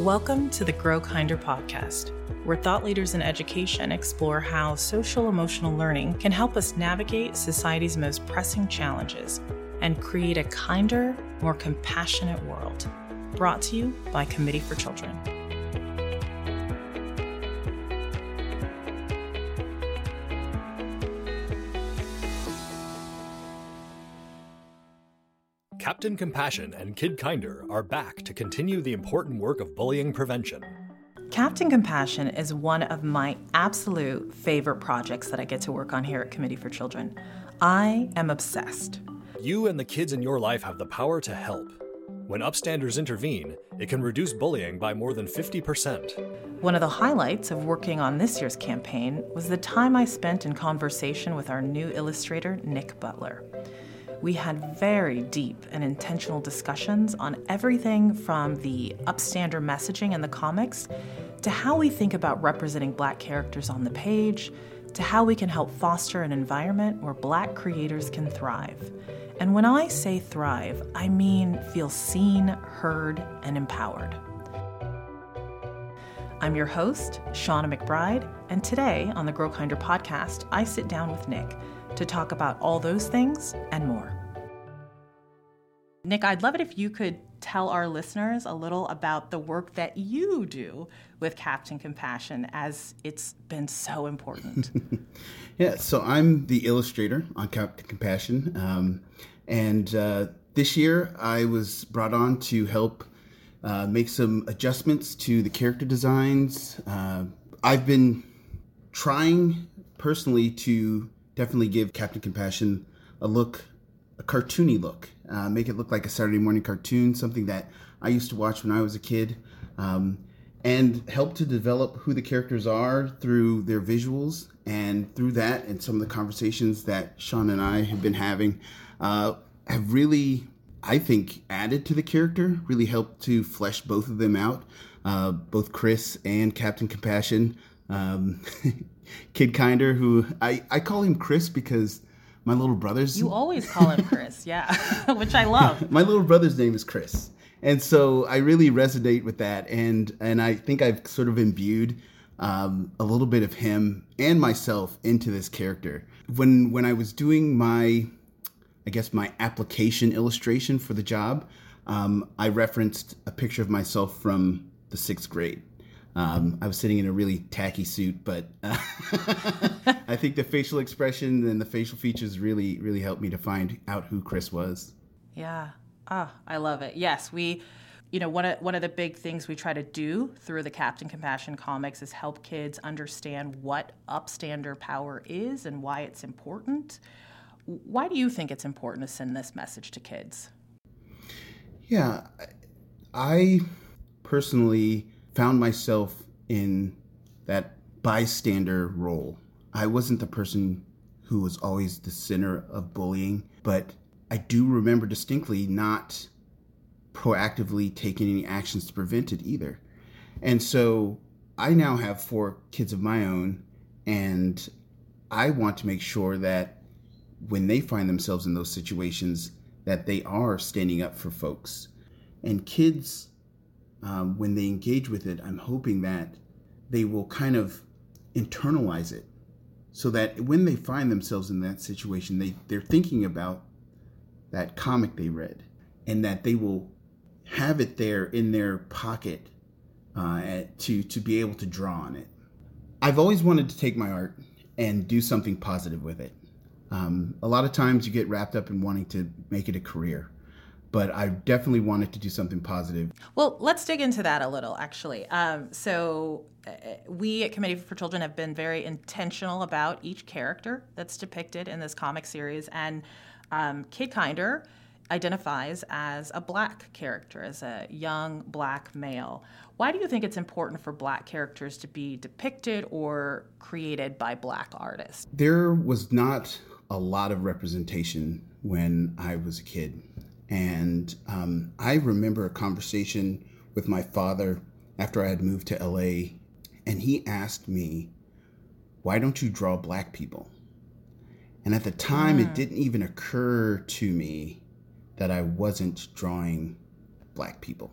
Welcome to the Grow Kinder podcast, where thought leaders in education explore how social emotional learning can help us navigate society's most pressing challenges and create a kinder, more compassionate world. Brought to you by Committee for Children. Captain Compassion and Kid Kinder are back to continue the important work of bullying prevention. Captain Compassion is one of my absolute favorite projects that I get to work on here at Committee for Children. I am obsessed. You and the kids in your life have the power to help. When upstanders intervene, it can reduce bullying by more than 50%. One of the highlights of working on this year's campaign was the time I spent in conversation with our new illustrator, Nick Butler we had very deep and intentional discussions on everything from the upstander messaging in the comics to how we think about representing black characters on the page to how we can help foster an environment where black creators can thrive. And when I say thrive, I mean feel seen, heard, and empowered. I'm your host, Shauna McBride, and today on the Grow Kinder podcast, I sit down with Nick to talk about all those things and more. Nick, I'd love it if you could tell our listeners a little about the work that you do with Captain Compassion as it's been so important. yeah, so I'm the illustrator on Captain Compassion. Um, and uh, this year I was brought on to help uh, make some adjustments to the character designs. Uh, I've been trying personally to definitely give Captain Compassion a look, a cartoony look, uh, make it look like a Saturday morning cartoon, something that I used to watch when I was a kid, um, and help to develop who the characters are through their visuals. And through that, and some of the conversations that Shauna and I have been having, uh, have really, I think, added to the character, really helped to flesh both of them out, uh, both Chris and Captain Compassion. Um, Kid Kinder, who I, I call him Chris because my little brother's. You always call him Chris, yeah, which I love. my little brother's name is Chris, and so I really resonate with that, and and I think I've sort of imbued um, a little bit of him and myself into this character. When when I was doing my, I guess my application illustration for the job, um, I referenced a picture of myself from the sixth grade. Um, I was sitting in a really tacky suit, but uh, I think the facial expression and the facial features really, really helped me to find out who Chris was. Yeah. Ah, I love it. Yes, we, you know, one of one of the big things we try to do through the Captain Compassion comics is help kids understand what upstander power is and why it's important. Why do you think it's important to send this message to kids? Yeah, I personally found myself in that bystander role. I wasn't the person who was always the center of bullying, but I do remember distinctly not proactively taking any actions to prevent it either. And so I now have four kids of my own, and I want to make sure that when they find themselves in those situations, that they are standing up for folks. And kids um, when they engage with it, I'm hoping that they will kind of internalize it so that when they find themselves in that situation, they, they're thinking about that comic they read and that they will have it there in their pocket uh, to, to be able to draw on it. I've always wanted to take my art and do something positive with it. Um, a lot of times you get wrapped up in wanting to make it a career but I definitely wanted to do something positive. Well, let's dig into that a little, actually. Um, so, uh, we at Committee for Children have been very intentional about each character that's depicted in this comic series, and um, Kid Kinder identifies as a black character, as a young black male. Why do you think it's important for black characters to be depicted or created by black artists? There was not a lot of representation when I was a kid. And um, I remember a conversation with my father after I had moved to LA, and he asked me, Why don't you draw black people? And at the time, mm. it didn't even occur to me that I wasn't drawing black people.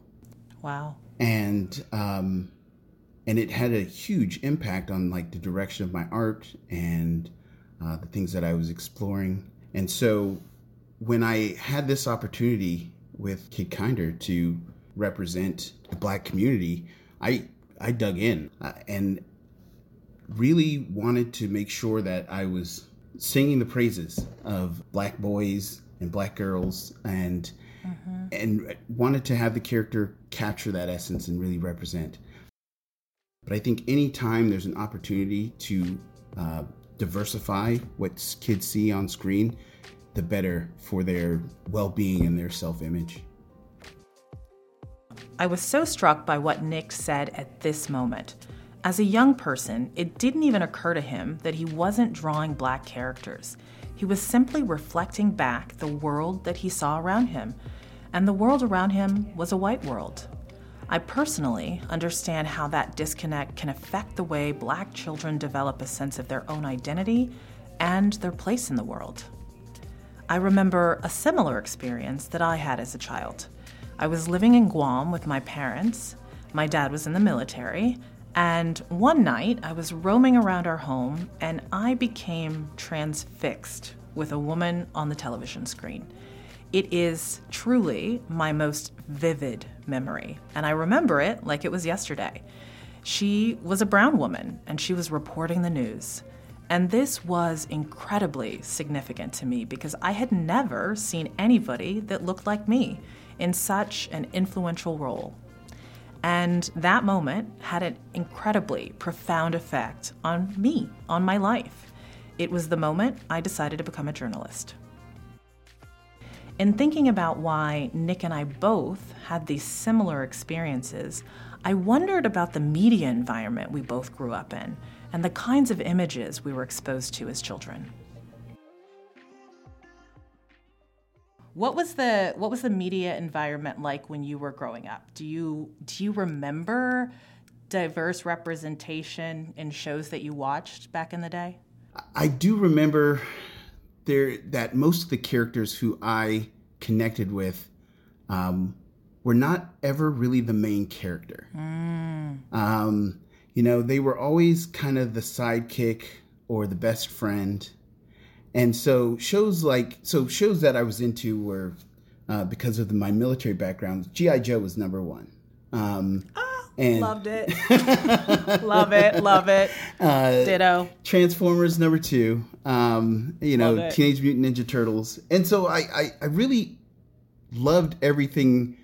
Wow. and um, and it had a huge impact on like the direction of my art and uh, the things that I was exploring. And so when I had this opportunity with Kid Kinder to represent the black community, I I dug in uh, and really wanted to make sure that I was singing the praises of black boys and black girls and mm-hmm. and wanted to have the character capture that essence and really represent. But I think anytime there's an opportunity to uh, diversify what kids see on screen, the better for their well being and their self image. I was so struck by what Nick said at this moment. As a young person, it didn't even occur to him that he wasn't drawing black characters. He was simply reflecting back the world that he saw around him, and the world around him was a white world. I personally understand how that disconnect can affect the way black children develop a sense of their own identity and their place in the world. I remember a similar experience that I had as a child. I was living in Guam with my parents. My dad was in the military, and one night I was roaming around our home and I became transfixed with a woman on the television screen. It is truly my most vivid memory, and I remember it like it was yesterday. She was a brown woman, and she was reporting the news. And this was incredibly significant to me because I had never seen anybody that looked like me in such an influential role. And that moment had an incredibly profound effect on me, on my life. It was the moment I decided to become a journalist. In thinking about why Nick and I both had these similar experiences, I wondered about the media environment we both grew up in and the kinds of images we were exposed to as children. What was the what was the media environment like when you were growing up? Do you do you remember diverse representation in shows that you watched back in the day? I do remember there that most of the characters who I connected with um, were not ever really the main character. Mm. Um, you know, they were always kind of the sidekick or the best friend. And so shows like so shows that I was into were uh, because of the, my military background. GI Joe was number one. Um, oh, and loved it, love it, love it. Uh, Ditto. Transformers number two um, you know, Teenage Mutant Ninja Turtles. And so I, I, I really loved everything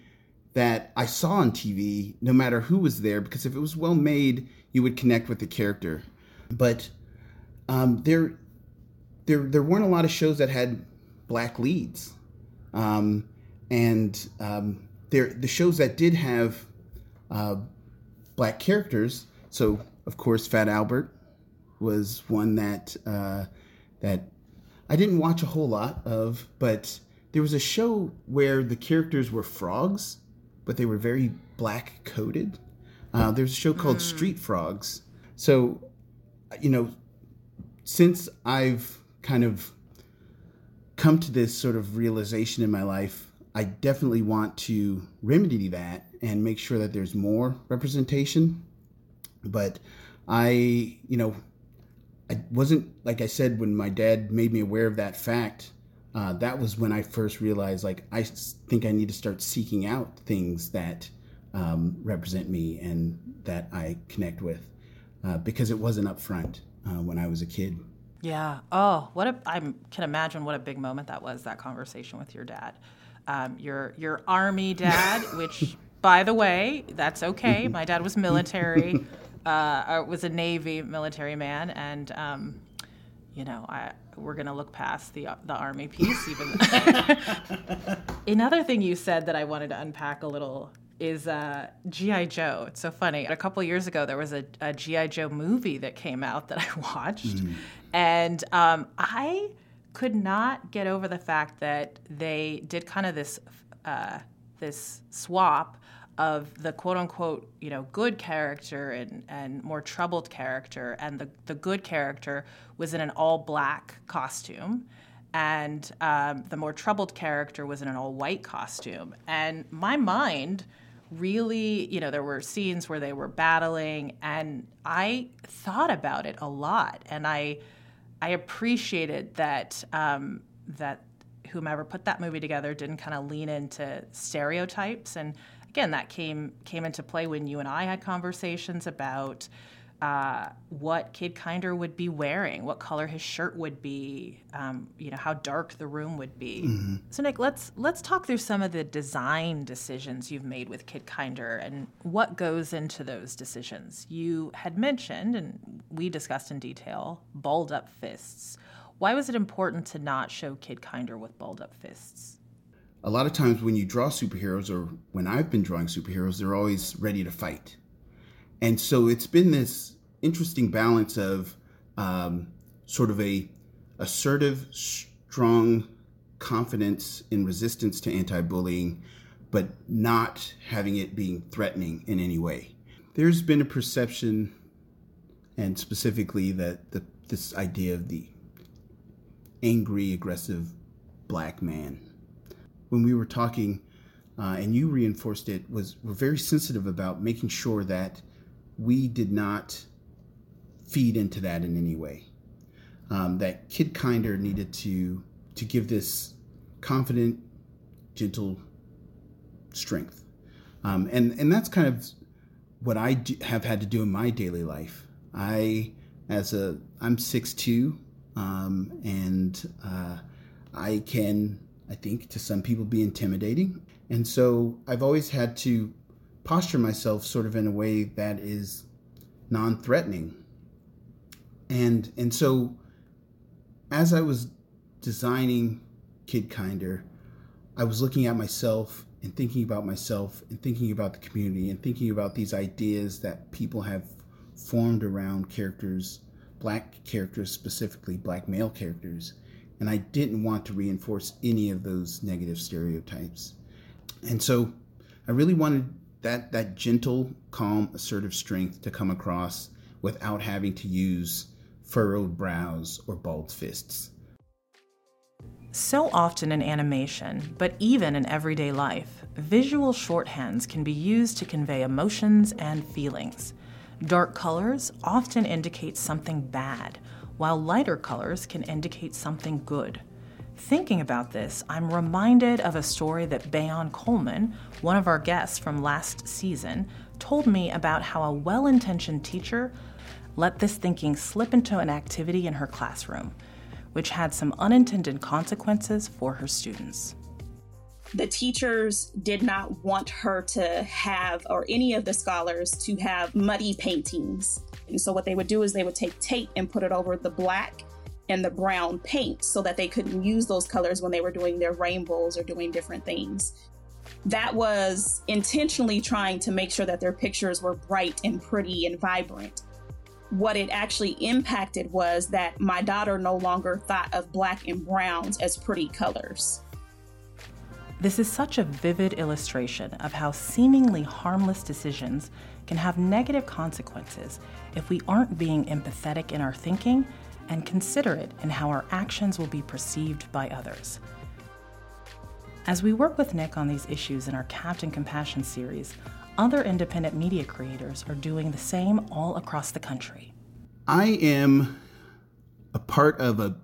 that I saw on TV, no matter who was there, because if it was well made, you would connect with the character. But um, there, there, there weren't a lot of shows that had black leads, um, and um, there the shows that did have uh, black characters. So of course, Fat Albert was one that uh, that I didn't watch a whole lot of, but there was a show where the characters were frogs, but they were very black coated. Uh, there's a show called mm. Street Frogs. So, you know, since I've kind of come to this sort of realization in my life, I definitely want to remedy that and make sure that there's more representation. But I, you know, I wasn't like I said when my dad made me aware of that fact. Uh, that was when I first realized like I think I need to start seeking out things that um, represent me and that I connect with uh, because it wasn't up front uh, when I was a kid. Yeah. Oh, what a! I can imagine what a big moment that was. That conversation with your dad, um, your your army dad, which, by the way, that's okay. My dad was military uh, was a Navy military man, and um, you know, I, we're going to look past the the army piece. Even another thing you said that I wanted to unpack a little is uh, GI Joe. It's so funny. A couple years ago, there was a, a GI Joe movie that came out that I watched, mm. and um, I could not get over the fact that they did kind of this uh, this swap of the quote unquote, you know, good character and, and more troubled character, and the, the good character was in an all black costume, and um, the more troubled character was in an all white costume. And my mind really, you know, there were scenes where they were battling, and I thought about it a lot, and I, I appreciated that um, that whomever put that movie together didn't kind of lean into stereotypes, and again, that came came into play when you and I had conversations about uh, what Kid Kinder would be wearing, what color his shirt would be, um, you know, how dark the room would be. Mm-hmm. So, Nick, let's let's talk through some of the design decisions you've made with Kid Kinder and what goes into those decisions. You had mentioned, and we discussed in detail, balled up fists. Why was it important to not show Kid Kinder with balled up fists? A lot of times when you draw superheroes, or when I've been drawing superheroes, they're always ready to fight. And so it's been this interesting balance of um, sort of a assertive, strong confidence in resistance to anti-bullying, but not having it being threatening in any way. There's been a perception, and specifically that the, this idea of the angry, aggressive black man. When we were talking, uh, and you reinforced it, was we're very sensitive about making sure that we did not feed into that in any way. Um, that Kid Kinder needed to to give this confident, gentle strength, um, and and that's kind of what I do, have had to do in my daily life. I as a I'm six two, um, and uh, I can I think to some people be intimidating, and so I've always had to posture myself sort of in a way that is non-threatening and and so as I was designing Kid Kinder, I was looking at myself and thinking about myself and thinking about the community and thinking about these ideas that people have formed around characters, black characters specifically, black male characters. And I didn't want to reinforce any of those negative stereotypes. And so I really wanted that that gentle, calm, assertive strength to come across without having to use furrowed brows, or balled fists. So often in animation, but even in everyday life, visual shorthands can be used to convey emotions and feelings. Dark colors often indicate something bad, while lighter colors can indicate something good. Thinking about this, I'm reminded of a story that Bayon Coleman, one of our guests from last season, told me about how a well intentioned teacher let this thinking slip into an activity in her classroom, which had some unintended consequences for her students. The teachers did not want her to have, or any of the scholars to have muddy paintings. And so, what they would do is they would take tape and put it over the black and the brown paint so that they couldn't use those colors when they were doing their rainbows or doing different things. That was intentionally trying to make sure that their pictures were bright and pretty and vibrant what it actually impacted was that my daughter no longer thought of black and browns as pretty colors. This is such a vivid illustration of how seemingly harmless decisions can have negative consequences if we aren't being empathetic in our thinking and considerate in how our actions will be perceived by others. As we work with Nick on these issues in our Captain Compassion series, other independent media creators are doing the same all across the country. I am a part of a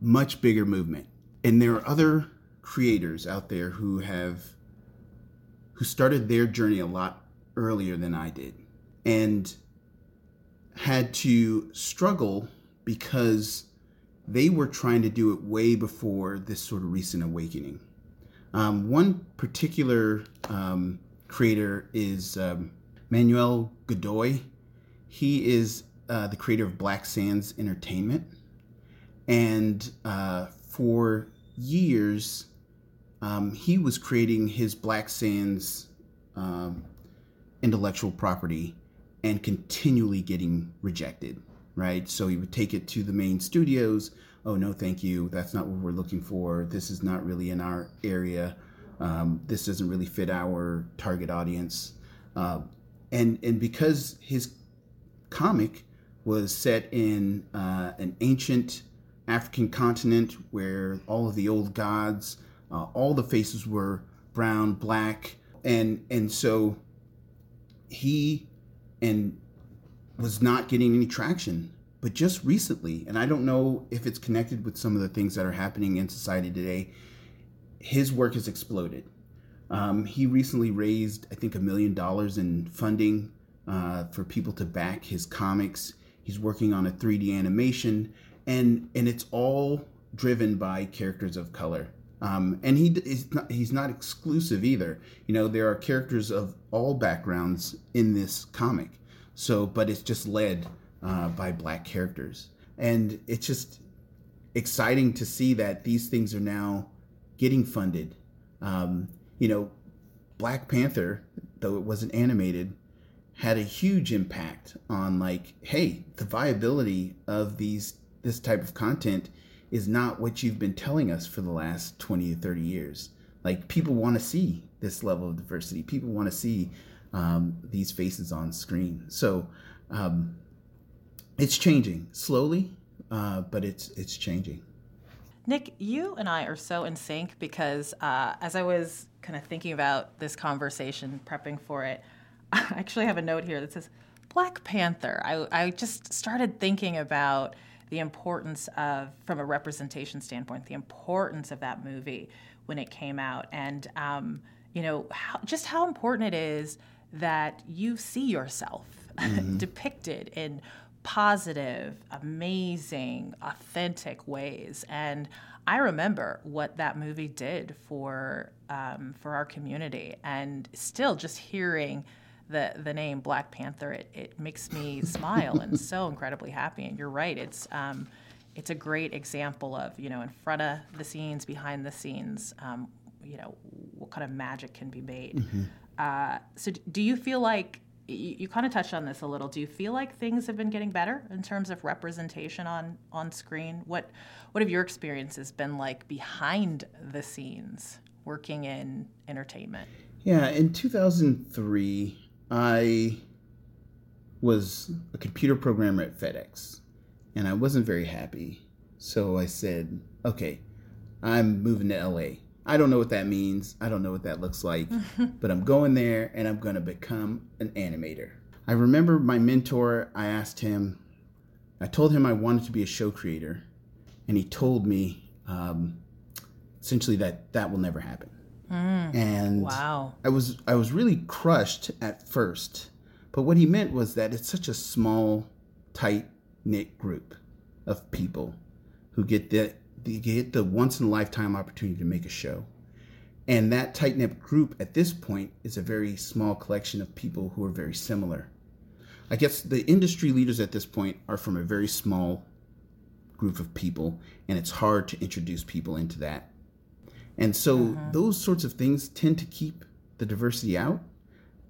much bigger movement, and there are other creators out there who have who started their journey a lot earlier than I did and had to struggle because they were trying to do it way before this sort of recent awakening. Um, one particular um, creator is um, Manuel Godoy. He is uh, the creator of Black Sands Entertainment. And uh, for years, um, he was creating his Black Sands um, intellectual property and continually getting rejected, right? So he would take it to the main studios. Oh, no, thank you. That's not what we're looking for. This is not really in our area. Um, this doesn't really fit our target audience. Uh, and and because his comic was set in uh, an ancient African continent where all of the old gods, uh, all the faces were brown, black, and and so he and was not getting any traction. But just recently, and I don't know if it's connected with some of the things that are happening in society today, his work has exploded. Um, he recently raised, I think, a million dollars in funding uh, for people to back his comics. He's working on a 3D animation, and and it's all driven by characters of color. Um, and he is not, he's not exclusive either. You know, there are characters of all backgrounds in this comic. So, but it's just led uh, by black characters, and it's just exciting to see that these things are now getting funded. Um, you know, Black Panther, though it wasn't animated, had a huge impact on like, hey, the viability of these this type of content is not what you've been telling us for the last 20 or 30 years. Like people want to see this level of diversity. People want to see um, these faces on screen. So um, it's changing slowly, uh, but it's it's changing. Nick, you and I are so in sync because uh, as I was kind of thinking about this conversation, prepping for it, I actually have a note here that says Black Panther. I, I just started thinking about the importance of, from a representation standpoint, the importance of that movie when it came out, and um, you know, how, just how important it is that you see yourself mm-hmm. depicted in positive, amazing, authentic ways. And I remember what that movie did for um, for our community, and still just hearing the the name Black Panther, it, it makes me smile and so incredibly happy. And you're right, it's um, it's a great example of you know in front of the scenes, behind the scenes, um, you know what kind of magic can be made. Mm-hmm. Uh, so, do you feel like you, you kind of touched on this a little. Do you feel like things have been getting better in terms of representation on on screen? What what have your experiences been like behind the scenes working in entertainment? Yeah, in 2003, I was a computer programmer at FedEx, and I wasn't very happy. So I said, "Okay, I'm moving to LA. I don't know what that means. I don't know what that looks like, but I'm going there and I'm going to become an animator. I remember my mentor, I asked him, I told him I wanted to be a show creator, and he told me um, essentially that that will never happen. Mm, and wow. I was I was really crushed at first, but what he meant was that it's such a small, tight knit group of people who get the you get the once in a lifetime opportunity to make a show. And that tight knit group at this point is a very small collection of people who are very similar. I guess the industry leaders at this point are from a very small group of people, and it's hard to introduce people into that. And so uh-huh. those sorts of things tend to keep the diversity out.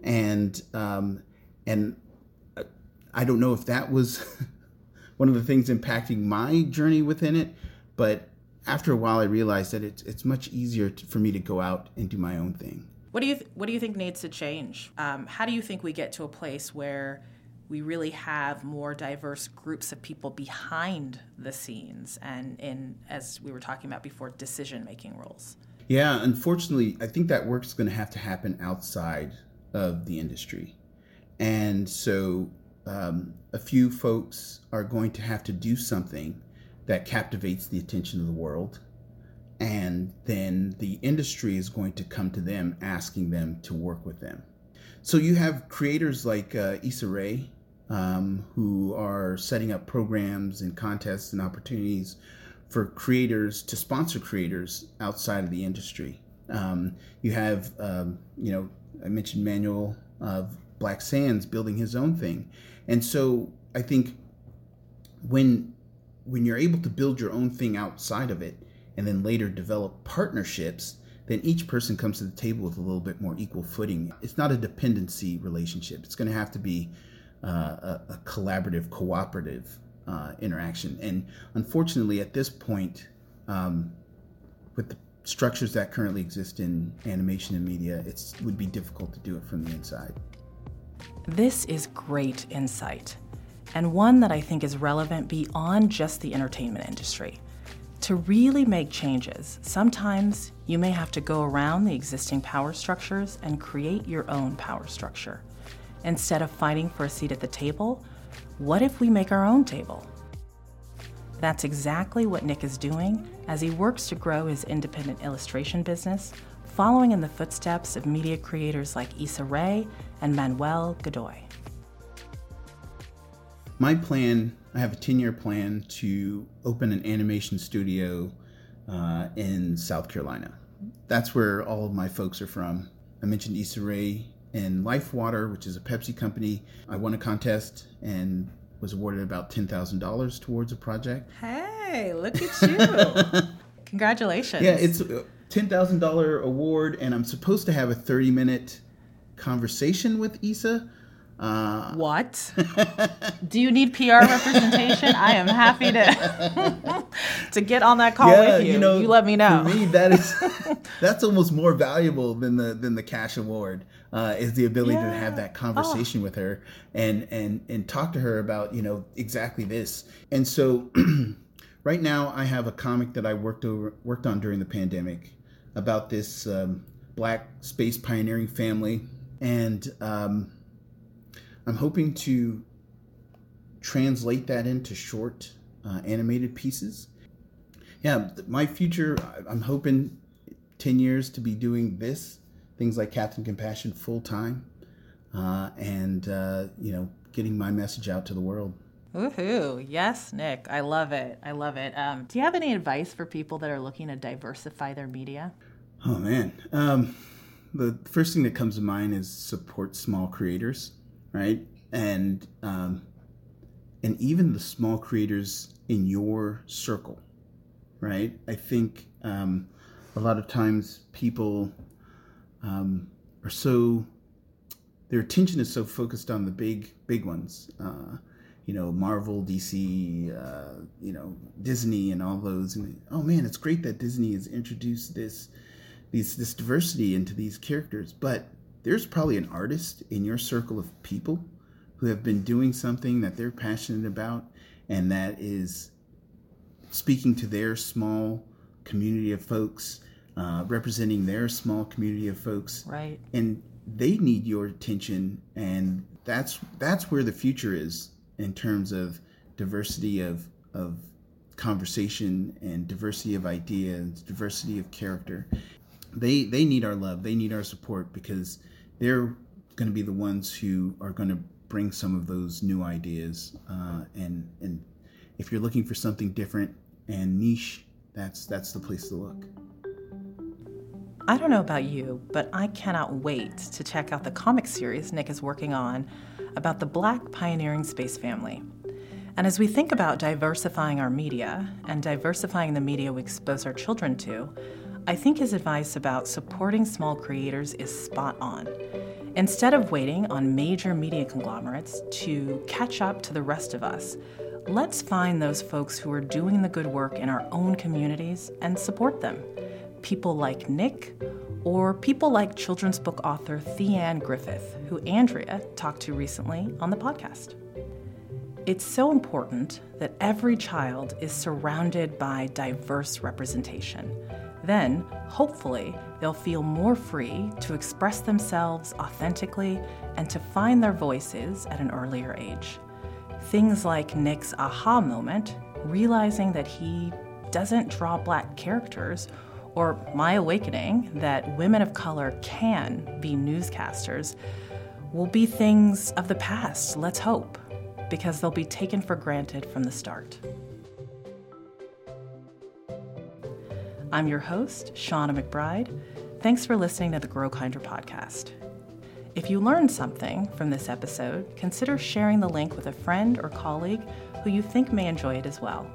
And um, and uh, I don't know if that was one of the things impacting my journey within it, but after a while, I realized that it's it's much easier to, for me to go out and do my own thing. What do you th- What do you think needs to change? Um, how do you think we get to a place where we really have more diverse groups of people behind the scenes and in, as we were talking about before, decision making roles? Yeah, unfortunately, I think that work is going to have to happen outside of the industry, and so um, a few folks are going to have to do something that captivates the attention of the world. And then the industry is going to come to them asking them to work with them. So you have creators like uh, Issa Rae, um, who are setting up programs and contests and opportunities for creators to sponsor creators outside of the industry. Um, you have, um, you know, I mentioned Manuel of Black Sands building his own thing. And so I think when when you're able to build your own thing outside of it and then later develop partnerships, then each person comes to the table with a little bit more equal footing. It's not a dependency relationship. It's going to have to be uh, a, collaborative, cooperative uh, interaction. And unfortunately, at this point, um, with the structures that currently exist in animation and media, it would be difficult to do it from the inside. This is great insight and one that I think is relevant beyond just the entertainment industry. To really make changes, sometimes you may have to go around the existing power structures and create your own power structure. Instead of fighting for a seat at the table, what if we make our own table? That's exactly what Nick is doing as he works to grow his independent illustration business, following in the footsteps of media creators like Issa Rae and Manuel Godoy. My plan I have a 10 year plan to open an animation studio uh, in South Carolina. That's where all of my folks are from. I mentioned Issa Rae and Life Water, which is a Pepsi company. I won a contest and was awarded about $10,000 towards a project. Hey, look at you. Congratulations. Yeah, it's a $10,000 award, and I'm supposed to have a 30 minute conversation with Issa. Uh, what? Do you need PR representation? I am happy to to get on that call yeah, with you. You, know, you let me know. For me, that is that's almost more valuable than the than the cash award. Uh, is the ability yeah. to have that conversation oh. with her and and and talk to her about you know exactly this. And so, right now, I have a comic that I worked over worked on during the pandemic about this um, black space pioneering family and. Um, I'm hoping to translate that into short uh, animated pieces. Yeah, my future, I'm hoping 10 years to be doing this, things like Captain Compassion full time, uh, and, uh, you know, getting my message out to the world. Woohoo. Yes, Nick. I love it. I love it. Um, do you have any advice for people that are looking to diversify their media? Oh, man. Um, the first thing that comes to mind is support small creators right? And um, and even the small creators in your circle, right? I think um, a lot of times people um, are so their attention is so focused on the big big ones. Uh, you know, Marvel, DC, uh, you know, Disney, and all those. And oh man, it's great that Disney has introduced this, these this diversity into these characters. But there's probably an artist in your circle of people who have been doing something that they're passionate about and that is speaking to their small community of folks, uh, representing their small community of folks. Right. And they need your attention and that's that's where the future is in terms of diversity of of conversation and diversity of ideas, diversity of character. They they need our love. They need our support because they're going to be the ones who are going to bring some of those new ideas. Uh, and and if you're looking for something different and niche, that's that's the place to look. I don't know about you, but I cannot wait to check out the comic series Nick is working on about the Black pioneering space family. And as we think about diversifying our media and diversifying the media we expose our children to, I think his advice about supporting small creators is spot on. Instead of waiting on major media conglomerates to catch up to the rest of us, let's find those folks who are doing the good work in our own communities and support them. People like Nick, or people like children's book author Theanne Griffith, who Andrea talked to recently on the podcast. It's so important that every child is surrounded by diverse representation then, hopefully, they'll feel more free to express themselves authentically and to find their voices at an earlier age. Things like Nick's aha moment, realizing that he doesn't draw black characters, or my awakening that women of color can be newscasters, will be things of the past, let's hope, because they'll be taken for granted from the start. I'm your host, Shauna McBride. Thanks for listening to the Grow Kinder podcast. If you learned something from this episode, consider sharing the link with a friend or colleague who you think may enjoy it as well.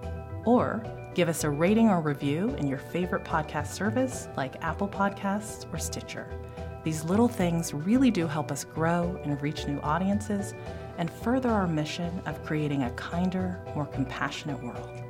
Or give us a rating or review in your favorite podcast service like Apple Podcasts or Stitcher. These little things really do help us grow and reach new audiences and further our mission of creating a kinder, more compassionate world.